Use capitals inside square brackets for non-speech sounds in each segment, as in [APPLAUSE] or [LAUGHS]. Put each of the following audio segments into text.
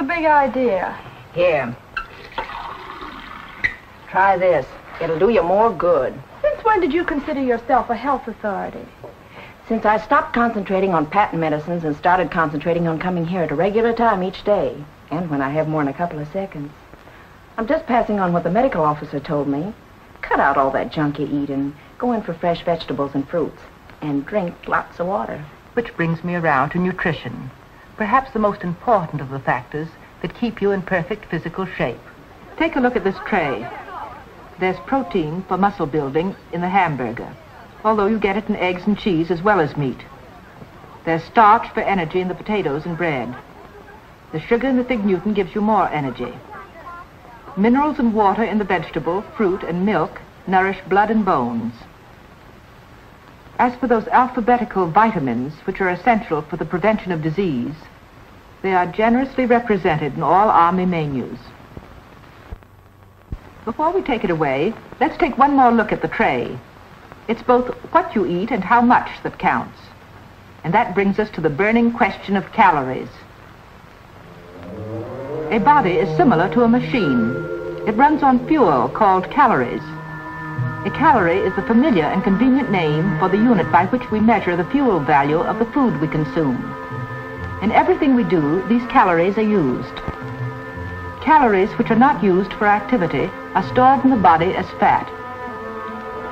the big idea? Here. Try this. It'll do you more good. Since when did you consider yourself a health authority? Since I stopped concentrating on patent medicines and started concentrating on coming here at a regular time each day, and when I have more than a couple of seconds. I'm just passing on what the medical officer told me. Cut out all that junk you eat and go in for fresh vegetables and fruits. And drink lots of water. Which brings me around to nutrition. Perhaps the most important of the factors that keep you in perfect physical shape. Take a look at this tray. There's protein for muscle building in the hamburger, although you get it in eggs and cheese as well as meat. There's starch for energy in the potatoes and bread. The sugar in the fig Newton gives you more energy. Minerals and water in the vegetable, fruit, and milk nourish blood and bones. As for those alphabetical vitamins, which are essential for the prevention of disease, they are generously represented in all Army menus. Before we take it away, let's take one more look at the tray. It's both what you eat and how much that counts. And that brings us to the burning question of calories. A body is similar to a machine. It runs on fuel called calories. A calorie is the familiar and convenient name for the unit by which we measure the fuel value of the food we consume. In everything we do, these calories are used. Calories which are not used for activity are stored in the body as fat.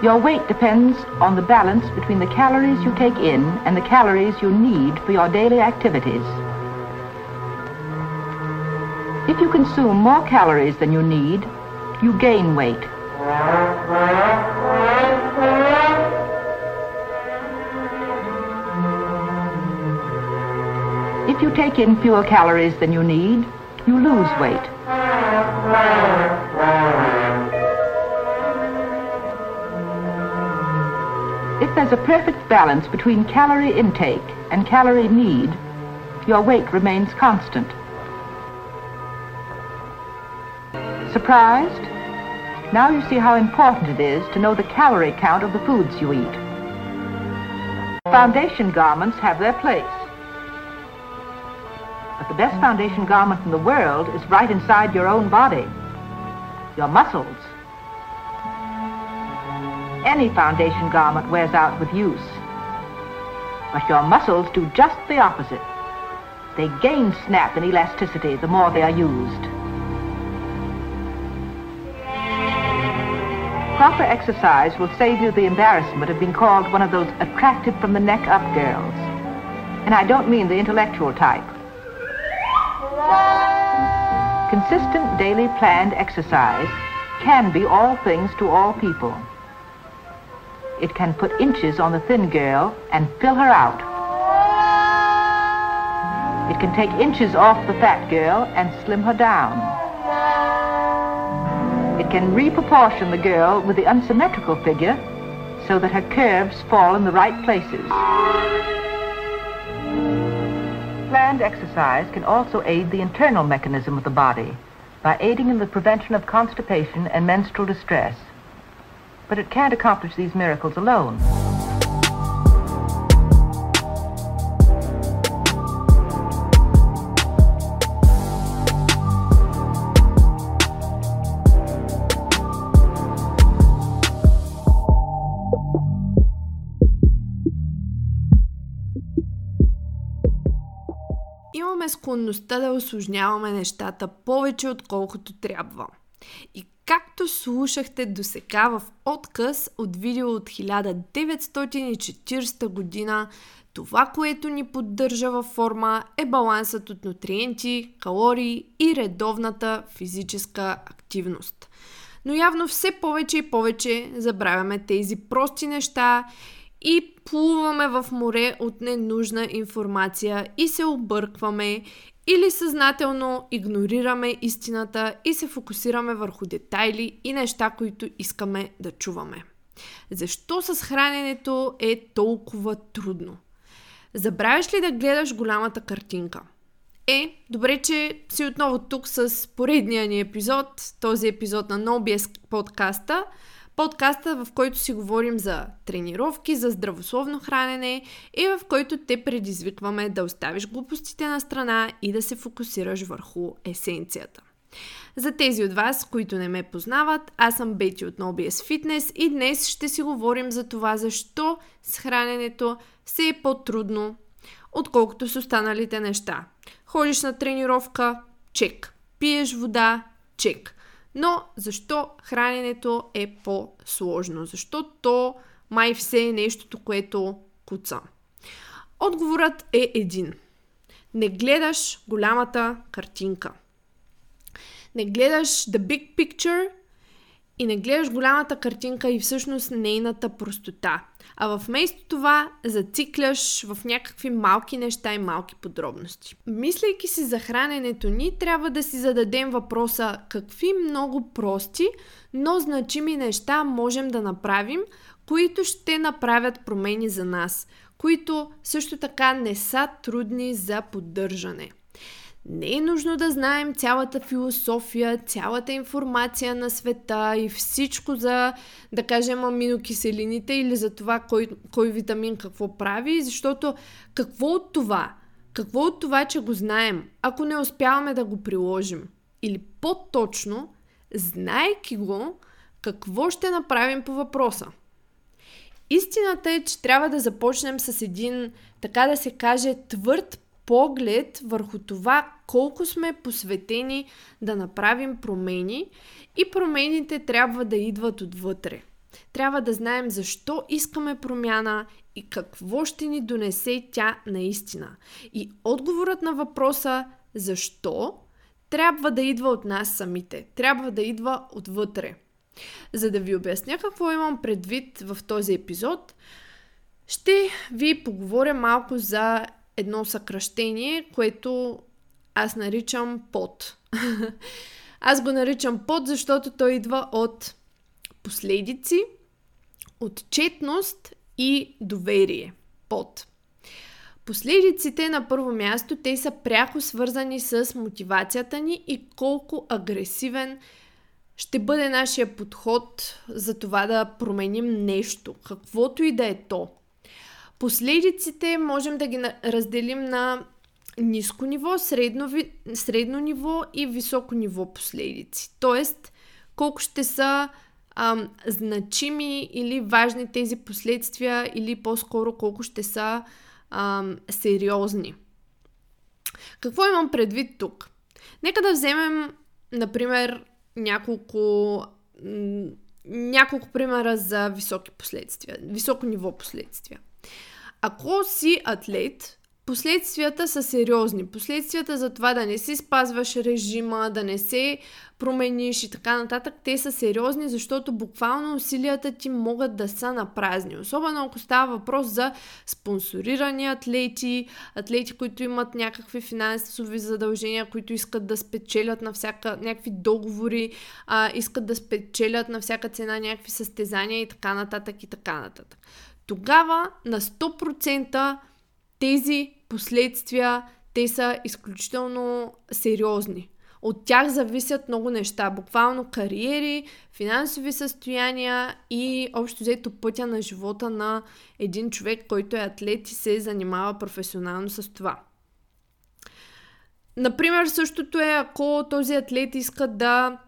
Your weight depends on the balance between the calories you take in and the calories you need for your daily activities. If you consume more calories than you need, you gain weight. If you take in fewer calories than you need, you lose weight. If there's a perfect balance between calorie intake and calorie need, your weight remains constant. Surprised? Now you see how important it is to know the calorie count of the foods you eat. Foundation garments have their place. Best foundation garment in the world is right inside your own body, your muscles. Any foundation garment wears out with use. But your muscles do just the opposite. They gain snap and elasticity the more they are used. Proper exercise will save you the embarrassment of being called one of those attractive from the neck up girls. And I don't mean the intellectual type. Consistent daily planned exercise can be all things to all people. It can put inches on the thin girl and fill her out. It can take inches off the fat girl and slim her down. It can reproportion the girl with the unsymmetrical figure so that her curves fall in the right places. Planned exercise can also aid the internal mechanism of the body by aiding in the prevention of constipation and menstrual distress but it can't accomplish these miracles alone. Имаме склонността да осложняваме нещата повече отколкото трябва. И Както слушахте до сега в отказ от видео от 1940 година, това, което ни поддържа във форма е балансът от нутриенти, калории и редовната физическа активност. Но явно все повече и повече забравяме тези прости неща и плуваме в море от ненужна информация и се объркваме или съзнателно игнорираме истината и се фокусираме върху детайли и неща, които искаме да чуваме. Защо с храненето е толкова трудно? Забравяш ли да гледаш голямата картинка? Е, добре, че си отново тук с поредния ни епизод, този епизод на NoBS подкаста, Подкаста, в който си говорим за тренировки, за здравословно хранене и в който те предизвикваме да оставиш глупостите на страна и да се фокусираш върху есенцията. За тези от вас, които не ме познават, аз съм Бети от NoBS Fitness и днес ще си говорим за това защо с храненето все е по-трудно, отколкото с останалите неща. Ходиш на тренировка, чек. Пиеш вода, чек. Но защо храненето е по-сложно? Защо то май все е нещото, което куца? Отговорът е един. Не гледаш голямата картинка. Не гледаш the big picture и не гледаш голямата картинка и всъщност нейната простота. А вместо това зацикляш в някакви малки неща и малки подробности. Мислейки си за храненето ни, трябва да си зададем въпроса какви много прости, но значими неща можем да направим, които ще направят промени за нас, които също така не са трудни за поддържане. Не е нужно да знаем цялата философия, цялата информация на света и всичко за, да кажем, аминокиселините или за това кой, кой витамин какво прави, защото какво от това? Какво от това, че го знаем, ако не успяваме да го приложим? Или по-точно, знайки го, какво ще направим по въпроса? Истината е, че трябва да започнем с един, така да се каже, твърд поглед върху това колко сме посветени да направим промени и промените трябва да идват отвътре. Трябва да знаем защо искаме промяна и какво ще ни донесе тя наистина. И отговорът на въпроса защо трябва да идва от нас самите. Трябва да идва отвътре. За да ви обясня какво имам предвид в този епизод, ще ви поговоря малко за едно съкръщение, което аз наричам пот. [LAUGHS] аз го наричам пот, защото той идва от последици, отчетност и доверие. Пот. Последиците на първо място, те са пряко свързани с мотивацията ни и колко агресивен ще бъде нашия подход за това да променим нещо, каквото и да е то. Последиците можем да ги разделим на ниско ниво, средно, средно ниво и високо ниво последици. Тоест, колко ще са ам, значими или важни тези последствия, или по-скоро колко ще са ам, сериозни. Какво имам предвид тук? Нека да вземем, например, няколко, няколко примера за високи последствия, високо ниво последствия. Ако си атлет, Последствията са сериозни. Последствията за това да не си спазваш режима, да не се промениш и така нататък, те са сериозни, защото буквално усилията ти могат да са на празни. Особено ако става въпрос за спонсорирани атлети, атлети, които имат някакви финансови задължения, които искат да спечелят на всяка, някакви договори, а, искат да спечелят на всяка цена някакви състезания и така нататък и така нататък. Тогава на 100% тези последствия, те са изключително сериозни. От тях зависят много неща, буквално кариери, финансови състояния и общо взето пътя на живота на един човек, който е атлет и се занимава професионално с това. Например, същото е ако този атлет иска да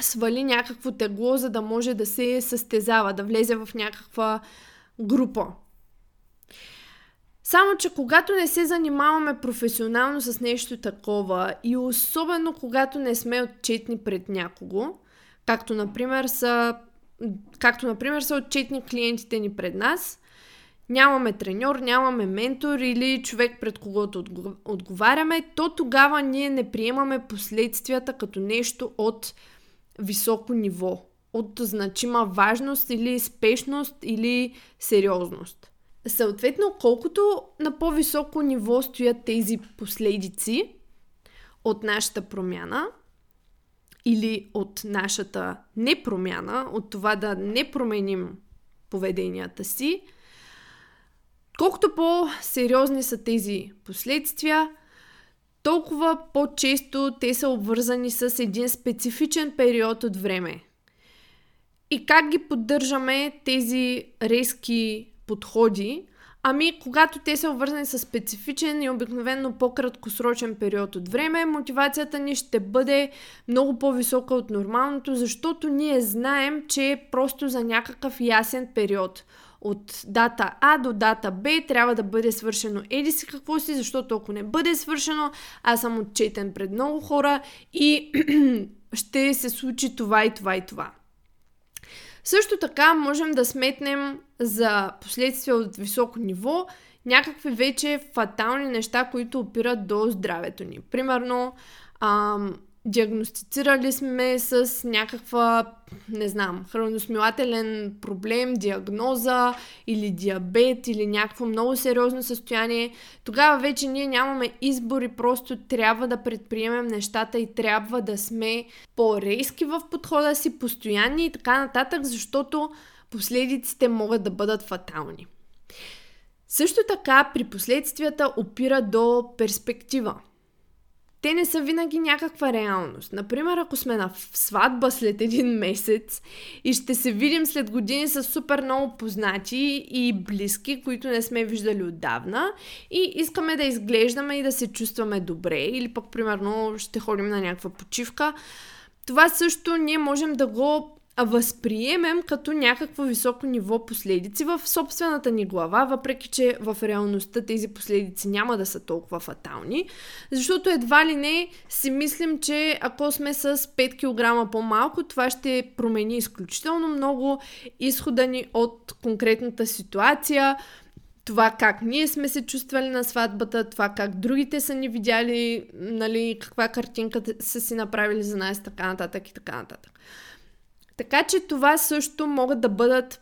свали някакво тегло, за да може да се състезава, да влезе в някаква група. Само, че когато не се занимаваме професионално с нещо такова и особено когато не сме отчетни пред някого, както например са, както например са отчетни клиентите ни пред нас, нямаме треньор, нямаме ментор или човек пред когото отговаряме, то тогава ние не приемаме последствията като нещо от високо ниво, от значима важност или спешност или сериозност. Съответно, колкото на по-високо ниво стоят тези последици от нашата промяна или от нашата непромяна, от това да не променим поведенията си, колкото по-сериозни са тези последствия, толкова по-често те са обвързани с един специфичен период от време. И как ги поддържаме тези резки подходи? Ами, когато те са обвързани с специфичен и обикновено по-краткосрочен период от време, мотивацията ни ще бъде много по-висока от нормалното, защото ние знаем, че е просто за някакъв ясен период. От дата А до дата Б трябва да бъде свършено еди си какво си, защото ако не бъде свършено, аз съм отчетен пред много хора и [CLEARS THROAT] ще се случи това и това и това. Също така можем да сметнем за последствия от високо ниво някакви вече фатални неща, които опират до здравето ни. Примерно, ам, диагностицирали сме с някаква, не знам, храносмилателен проблем, диагноза или диабет или някакво много сериозно състояние, тогава вече ние нямаме избор и просто трябва да предприемем нещата и трябва да сме по-рейски в подхода си, постоянни и така нататък, защото последиците могат да бъдат фатални. Също така при последствията опира до перспектива те не са винаги някаква реалност. Например, ако сме на сватба след един месец и ще се видим след години с супер много познати и близки, които не сме виждали отдавна и искаме да изглеждаме и да се чувстваме добре или пък, примерно, ще ходим на някаква почивка, това също ние можем да го възприемем като някакво високо ниво последици в собствената ни глава, въпреки че в реалността тези последици няма да са толкова фатални, защото едва ли не си мислим, че ако сме с 5 кг по-малко, това ще промени изключително много изхода ни от конкретната ситуация, това как ние сме се чувствали на сватбата, това как другите са ни видяли, нали, каква картинка са си направили за нас, така нататък и така нататък. Така че това също могат да бъдат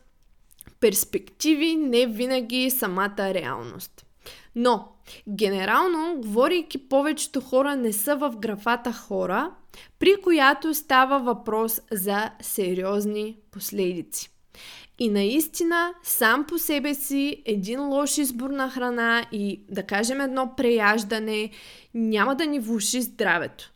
перспективи, не винаги самата реалност. Но, генерално, говорейки, повечето хора не са в графата хора, при която става въпрос за сериозни последици. И наистина, сам по себе си, един лош избор на храна и, да кажем, едно преяждане няма да ни влуши здравето.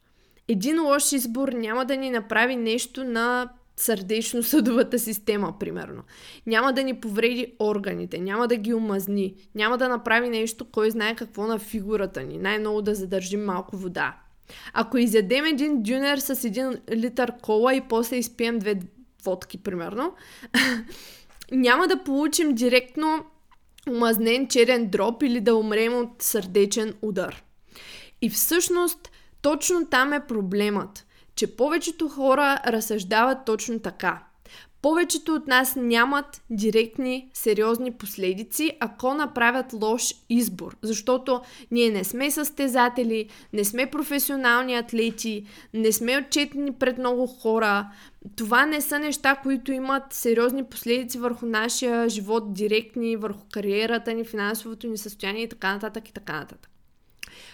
Един лош избор няма да ни направи нещо на сърдечно-съдовата [LAUGHS] система, примерно. Няма да ни повреди органите, няма да ги омазни, няма да направи нещо, кой знае какво на фигурата ни, най-много да задържим малко вода. Ако изядем един дюнер с един литър кола и после изпием две водки, примерно, [LAUGHS] няма да получим директно омазнен черен дроп или да умрем от сърдечен удар. И всъщност, точно там е проблемът – че повечето хора разсъждават точно така. Повечето от нас нямат директни, сериозни последици, ако направят лош избор, защото ние не сме състезатели, не сме професионални атлети, не сме отчетени пред много хора. Това не са неща, които имат сериозни последици върху нашия живот, директни, върху кариерата ни, финансовото ни състояние и така нататък и така нататък.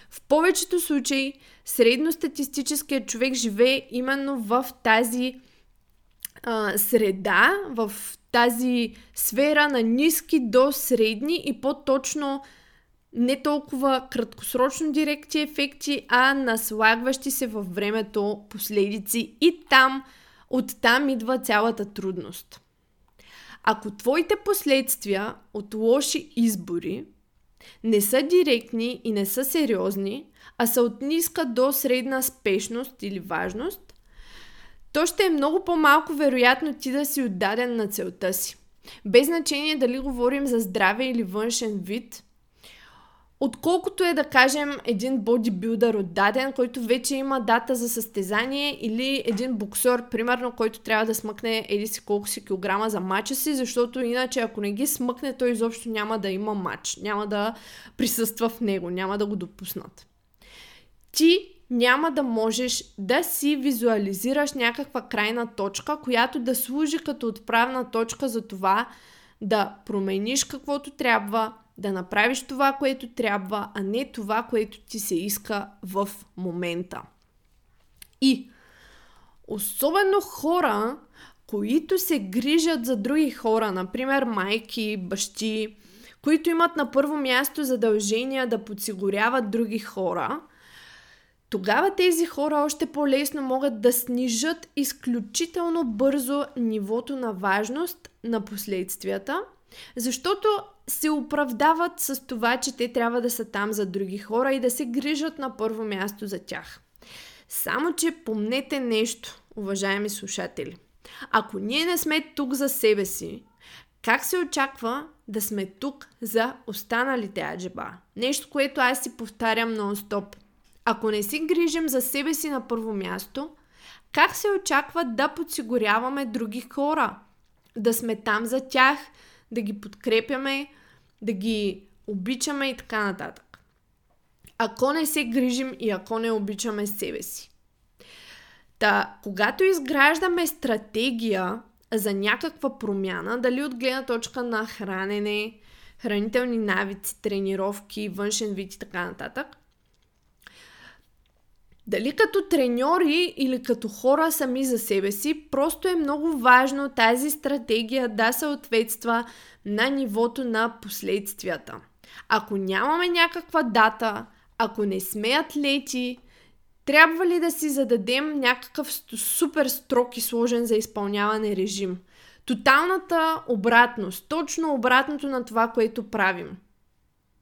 В повечето случаи средностатистическият човек живее именно в тази а, среда, в тази сфера на ниски до средни и по-точно не толкова краткосрочно директи ефекти, а наслагващи се във времето последици и там, оттам идва цялата трудност. Ако твоите последствия от лоши избори не са директни и не са сериозни, а са от ниска до средна спешност или важност, то ще е много по-малко вероятно ти да си отдаден на целта си. Без значение дали говорим за здраве или външен вид, Отколкото е да кажем един бодибилдър отдаден, който вече има дата за състезание или един боксер, примерно, който трябва да смъкне еди си колко си килограма за мача си, защото иначе ако не ги смъкне, той изобщо няма да има матч, няма да присъства в него, няма да го допуснат. Ти няма да можеш да си визуализираш някаква крайна точка, която да служи като отправна точка за това да промениш каквото трябва, да направиш това, което трябва, а не това, което ти се иска в момента. И особено хора, които се грижат за други хора, например майки, бащи, които имат на първо място задължения да подсигуряват други хора, тогава тези хора още по-лесно могат да снижат изключително бързо нивото на важност на последствията, защото се оправдават с това, че те трябва да са там за други хора и да се грижат на първо място за тях. Само, че помнете нещо, уважаеми слушатели. Ако ние не сме тук за себе си, как се очаква да сме тук за останалите аджеба? Нещо, което аз си повтарям нон-стоп. Ако не си грижим за себе си на първо място, как се очаква да подсигуряваме други хора? Да сме там за тях, да ги подкрепяме, да ги обичаме и така нататък. Ако не се грижим и ако не обичаме себе си. Та, когато изграждаме стратегия за някаква промяна, дали от гледна точка на хранене, хранителни навици, тренировки, външен вид и така нататък, дали като треньори или като хора сами за себе си, просто е много важно тази стратегия да съответства на нивото на последствията. Ако нямаме някаква дата, ако не сме атлети, трябва ли да си зададем някакъв супер строг и сложен за изпълняване режим? Тоталната обратност, точно обратното на това, което правим.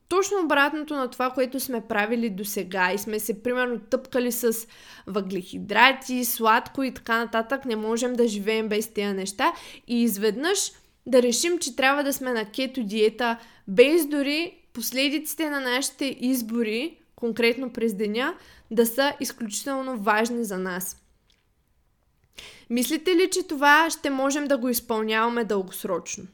Точно обратното на това, което сме правили до сега и сме се, примерно, тъпкали с въглехидрати, сладко и така нататък, не можем да живеем без тези неща и изведнъж да решим, че трябва да сме на кето диета, без дори последиците на нашите избори, конкретно през деня, да са изключително важни за нас. Мислите ли, че това ще можем да го изпълняваме дългосрочно?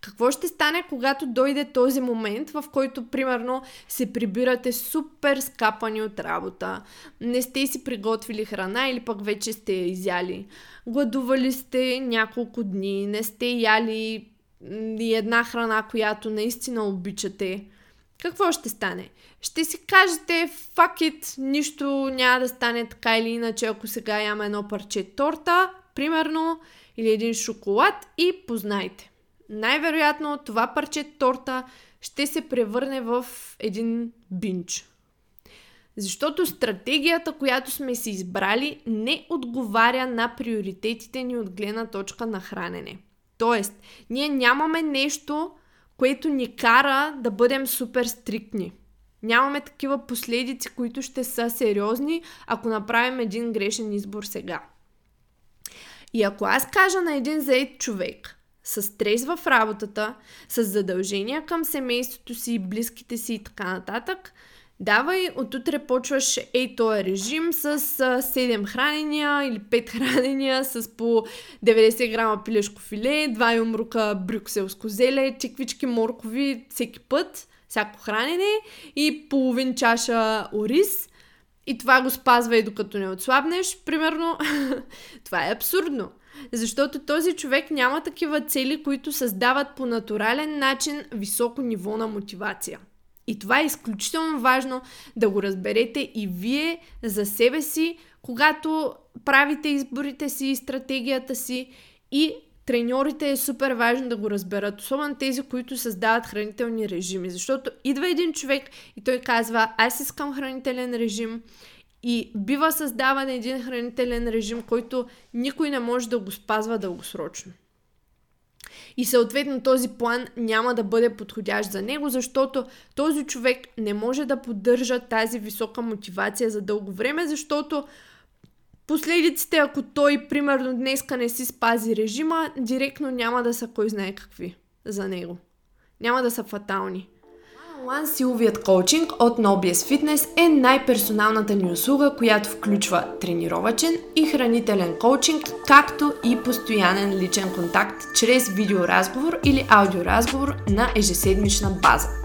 Какво ще стане, когато дойде този момент, в който, примерно, се прибирате супер скапани от работа, не сте си приготвили храна или пък вече сте я изяли, гладували сте няколко дни, не сте яли и една храна, която наистина обичате, какво ще стане? Ще си кажете, fuck it, нищо няма да стане така или иначе, ако сега ям едно парче торта, примерно, или един шоколад и познайте. Най-вероятно това парче торта ще се превърне в един бинч. Защото стратегията, която сме си избрали, не отговаря на приоритетите ни от гледна точка на хранене. Тоест, ние нямаме нещо, което ни кара да бъдем супер стриктни. Нямаме такива последици, които ще са сериозни, ако направим един грешен избор сега. И ако аз кажа на един заед човек, с стрес в работата, с задължения към семейството си, близките си и така нататък, давай, отутре почваш ей този режим с 7 хранения или 5 [LAUGHS] хранения с по 90 грама пилешко филе, 2 юмрука брюкселско зеле, чеквички моркови всеки път, всяко хранене и половин чаша ориз. И това го спазва и докато не отслабнеш, примерно. [LAUGHS] това е абсурдно. Защото този човек няма такива цели, които създават по натурален начин високо ниво на мотивация. И това е изключително важно да го разберете и вие за себе си, когато правите изборите си и стратегията си и треньорите е супер важно да го разберат, особено тези, които създават хранителни режими, защото идва един човек и той казва, аз искам хранителен режим и бива създаван един хранителен режим, който никой не може да го спазва дългосрочно. И съответно този план няма да бъде подходящ за него, защото този човек не може да поддържа тази висока мотивация за дълго време, защото последиците, ако той, примерно, днеска не си спази режима, директно няма да са кой знае какви за него. Няма да са фатални. One силовият коучинг от NoBS Fitness е най-персоналната ни услуга, която включва тренировачен и хранителен коучинг, както и постоянен личен контакт чрез видеоразговор или аудиоразговор на ежеседмична база.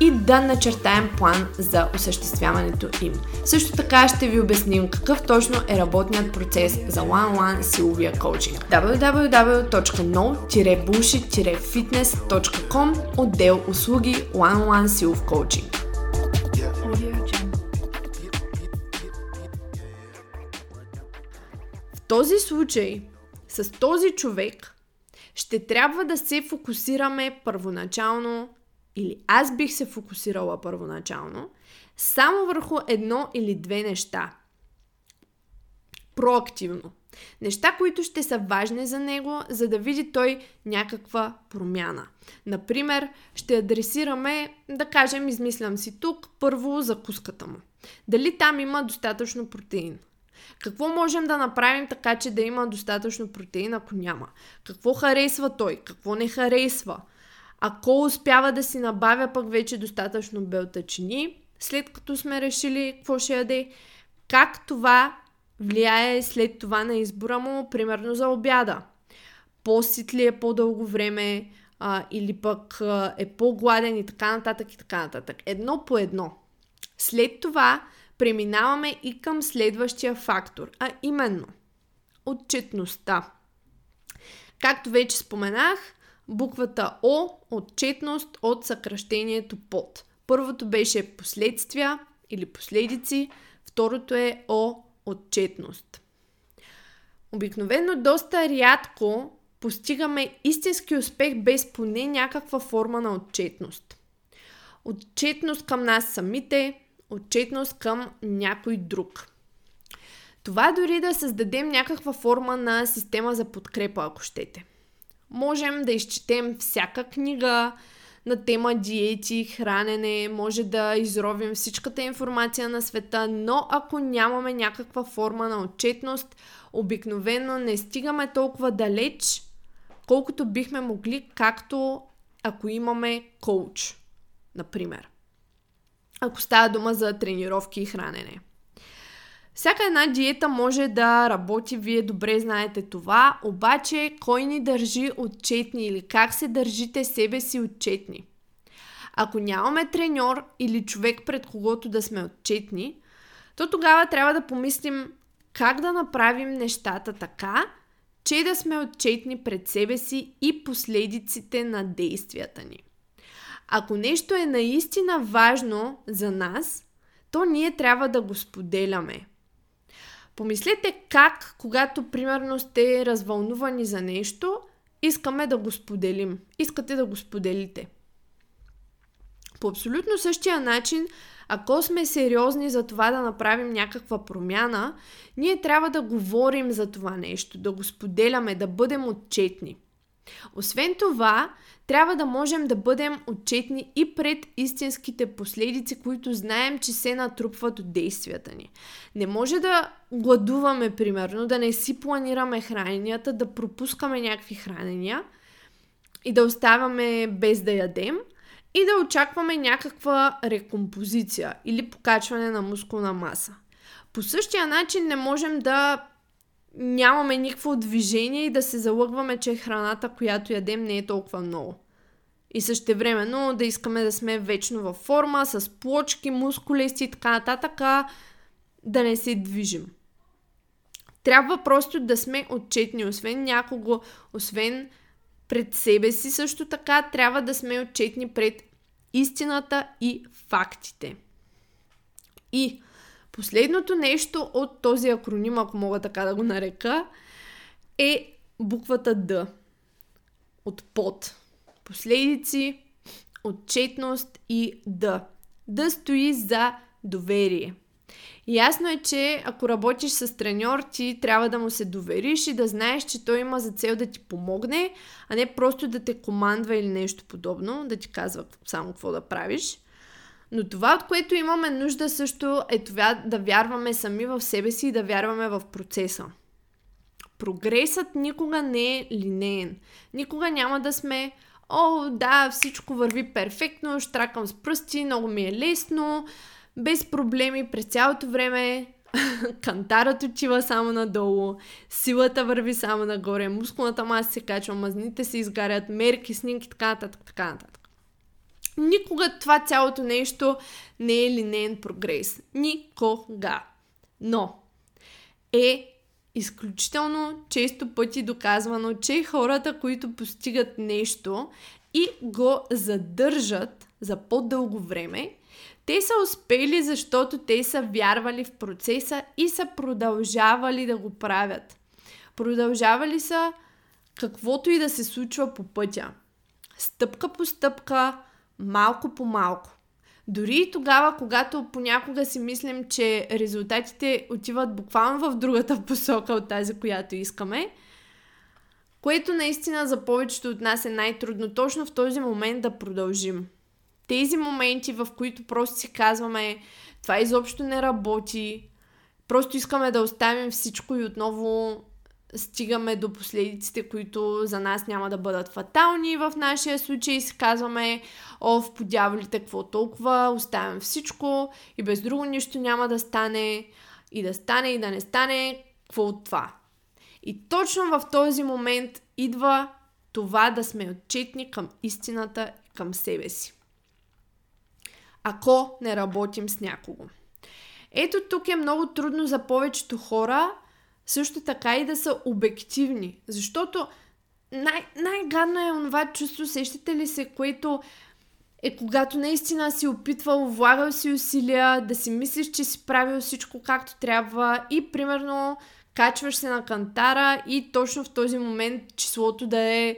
и да начертаем план за осъществяването им. Също така ще ви обясним какъв точно е работният процес за One-One силовия коучинг. www.no-bullshit-fitness.com отдел услуги One-on-One силов коучинг. В този случай, с този човек, ще трябва да се фокусираме първоначално, или аз бих се фокусирала първоначално, само върху едно или две неща. Проактивно. Неща, които ще са важни за него, за да види той някаква промяна. Например, ще адресираме, да кажем, измислям си тук, първо закуската му. Дали там има достатъчно протеин? Какво можем да направим така, че да има достатъчно протеин, ако няма? Какво харесва той? Какво не харесва? Ако успява да си набавя пък вече достатъчно белтачини, след като сме решили какво ще яде, как това влияе след това на избора му, примерно за обяда. По-сит ли е по-дълго време а, или пък а, е по-гладен и така нататък и така нататък. Едно по едно. След това преминаваме и към следващия фактор, а именно отчетността. Както вече споменах, буквата О отчетност от съкръщението под. Първото беше последствия или последици, второто е О отчетност. Обикновено доста рядко постигаме истински успех без поне някаква форма на отчетност. Отчетност към нас самите, отчетност към някой друг. Това дори да създадем някаква форма на система за подкрепа, ако щете. Можем да изчетем всяка книга на тема диети, хранене, може да изровим всичката информация на света, но ако нямаме някаква форма на отчетност, обикновено не стигаме толкова далеч, колкото бихме могли, както ако имаме коуч, например ако става дума за тренировки и хранене. Всяка една диета може да работи, вие добре знаете това, обаче кой ни държи отчетни или как се държите себе си отчетни? Ако нямаме треньор или човек пред когото да сме отчетни, то тогава трябва да помислим как да направим нещата така, че да сме отчетни пред себе си и последиците на действията ни. Ако нещо е наистина важно за нас, то ние трябва да го споделяме. Помислете как, когато примерно сте развълнувани за нещо, искаме да го споделим. Искате да го споделите. По абсолютно същия начин, ако сме сериозни за това да направим някаква промяна, ние трябва да говорим за това нещо, да го споделяме, да бъдем отчетни. Освен това, трябва да можем да бъдем отчетни и пред истинските последици, които знаем, че се натрупват от действията ни. Не може да гладуваме, примерно, да не си планираме храненията, да пропускаме някакви хранения и да оставаме без да ядем и да очакваме някаква рекомпозиция или покачване на мускулна маса. По същия начин не можем да нямаме никакво движение и да се залъгваме, че храната, която ядем, не е толкова много. И също времено да искаме да сме вечно във форма, с плочки, мускулести и така нататък, да не се движим. Трябва просто да сме отчетни, освен някого, освен пред себе си, също така трябва да сме отчетни пред истината и фактите. И Последното нещо от този акроним, ако мога така да го нарека, е буквата Д. От под. Последици, отчетност и Д. Д стои за доверие. Ясно е, че ако работиш с треньор, ти трябва да му се довериш и да знаеш, че той има за цел да ти помогне, а не просто да те командва или нещо подобно, да ти казва само какво да правиш. Но това, от което имаме нужда също е това да вярваме сами в себе си и да вярваме в процеса. Прогресът никога не е линеен. Никога няма да сме О, да, всичко върви перфектно, штракам с пръсти, много ми е лесно, без проблеми през цялото време. [LAUGHS] Кантарът отива само надолу, силата върви само нагоре, мускулната маса се качва, мазните се изгарят, мерки, снимки, така нататък, така нататък. Никога това цялото нещо не е линейен прогрес. Никога. Но е изключително често пъти доказвано, че хората, които постигат нещо и го задържат за по-дълго време, те са успели, защото те са вярвали в процеса и са продължавали да го правят. Продължавали са каквото и да се случва по пътя. Стъпка по стъпка, малко по малко. Дори и тогава, когато понякога си мислим, че резултатите отиват буквално в другата [LAUGHS] посока от тази, която искаме, което наистина за повечето от нас е най-трудно точно в този момент да продължим. Тези моменти, в които просто си казваме, това изобщо не работи, просто искаме да оставим всичко и отново стигаме до последиците, които за нас няма да бъдат фатални. В нашия случай си казваме, о, в подяволите, какво толкова, оставям всичко и без друго нищо няма да стане, и да стане, и да не стане, какво от това. И точно в този момент идва това да сме отчетни към истината и към себе си. Ако не работим с някого. Ето тук е много трудно за повечето хора също така и да са обективни. Защото най- най-гадно е онова чувство, сещате ли се, което е когато наистина си опитвал, влагал си усилия, да си мислиш, че си правил всичко както трябва и примерно качваш се на кантара и точно в този момент числото да е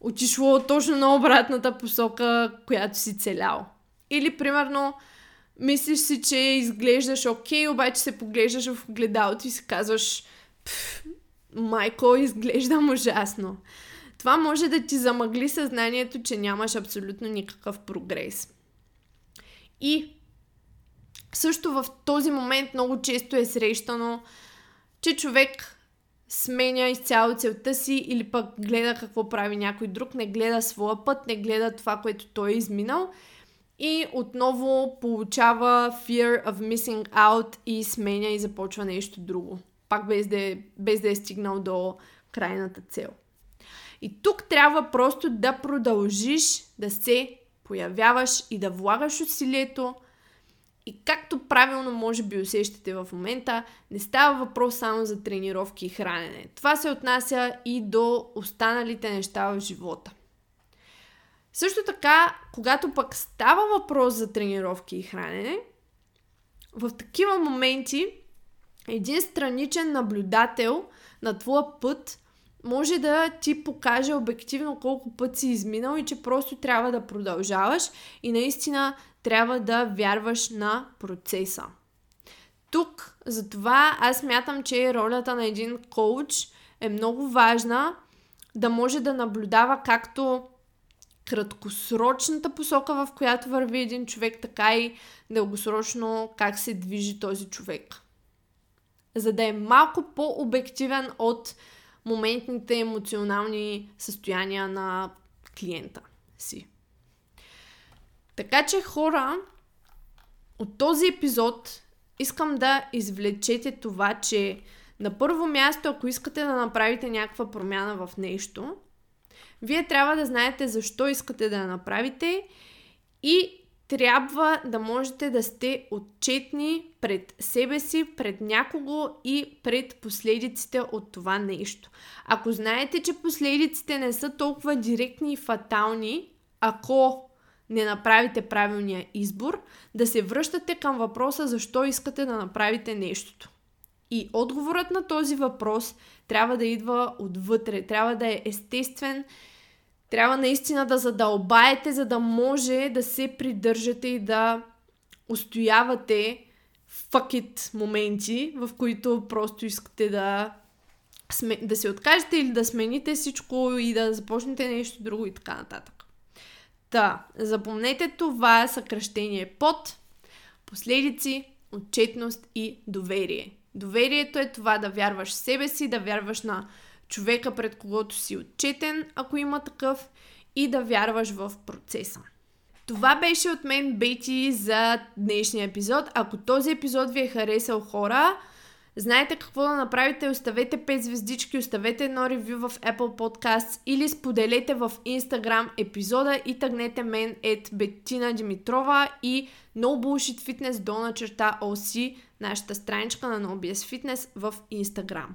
отишло точно на обратната посока, която си целял. Или примерно мислиш си, че изглеждаш окей, обаче се поглеждаш в огледалото и си казваш майко, изглеждам ужасно. Това може да ти замъгли съзнанието, че нямаш абсолютно никакъв прогрес. И също в този момент много често е срещано, че човек сменя изцяло целта си или пък гледа какво прави някой друг, не гледа своя път, не гледа това, което той е изминал и отново получава fear of missing out и сменя и започва нещо друго пак без да, е, без да е стигнал до крайната цел. И тук трябва просто да продължиш да се появяваш и да влагаш усилието. И както правилно може би усещате в момента, не става въпрос само за тренировки и хранене. Това се отнася и до останалите неща в живота. Също така, когато пък става въпрос за тренировки и хранене, в такива моменти един страничен наблюдател на твоя път може да ти покаже обективно колко път си изминал и че просто трябва да продължаваш и наистина трябва да вярваш на процеса. Тук, затова аз мятам, че ролята на един коуч е много важна да може да наблюдава както краткосрочната посока, в която върви един човек, така и дългосрочно как се движи този човек за да е малко по-обективен от моментните емоционални състояния на клиента си. Така че хора, от този епизод искам да извлечете това, че на първо място, ако искате да направите някаква промяна в нещо, вие трябва да знаете защо искате да я направите и трябва да можете да сте отчетни пред себе си, пред някого и пред последиците от това нещо. Ако знаете, че последиците не са толкова директни и фатални, ако не направите правилния избор, да се връщате към въпроса защо искате да направите нещото. И отговорът на този въпрос трябва да идва отвътре, трябва да е естествен трябва наистина да задълбаете, за да може да се придържате и да устоявате fuck it моменти, в които просто искате да, да се откажете или да смените всичко и да започнете нещо друго и така нататък. Та, запомнете това съкръщение под последици, отчетност и доверие. Доверието е това да вярваш в себе си, да вярваш на човека, пред когото си отчетен, ако има такъв, и да вярваш в процеса. Това беше от мен, Бейти, за днешния епизод. Ако този епизод ви е харесал хора, знаете какво да направите. Оставете 5 звездички, оставете едно ревю в Apple Podcasts или споделете в Instagram епизода и тъгнете мен ет Бетина Димитрова и No Bullshit Fitness до черта OC, нашата страничка на No Fitness в Instagram.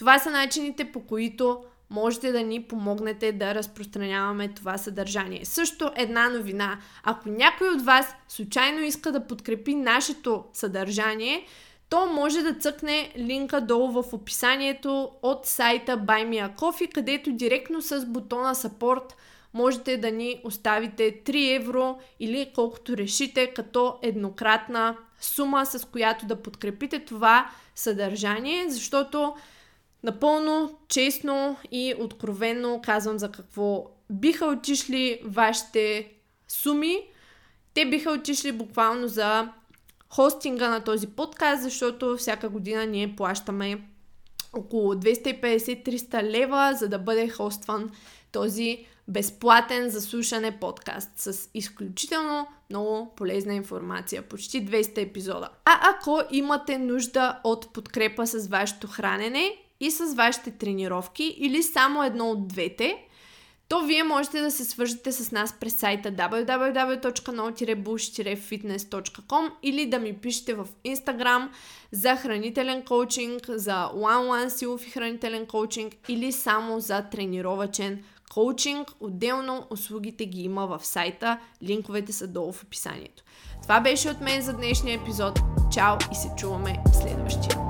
Това са начините по които можете да ни помогнете да разпространяваме това съдържание. Също една новина. Ако някой от вас случайно иска да подкрепи нашето съдържание, то може да цъкне линка долу в описанието от сайта Buy Me a Coffee, където директно с бутона Support можете да ни оставите 3 евро или колкото решите като еднократна сума, с която да подкрепите това съдържание, защото напълно честно и откровенно казвам за какво биха отишли вашите суми. Те биха отишли буквално за хостинга на този подкаст, защото всяка година ние плащаме около 250-300 лева, за да бъде хостван този безплатен за слушане подкаст с изключително много полезна информация. Почти 200 епизода. А ако имате нужда от подкрепа с вашето хранене и с вашите тренировки или само едно от двете, то вие можете да се свържете с нас през сайта www.no-bush-fitness.com или да ми пишете в Instagram за хранителен коучинг, за one-one силов и хранителен коучинг или само за тренировачен коучинг. Отделно услугите ги има в сайта, линковете са долу в описанието. Това беше от мен за днешния епизод. Чао и се чуваме в следващия.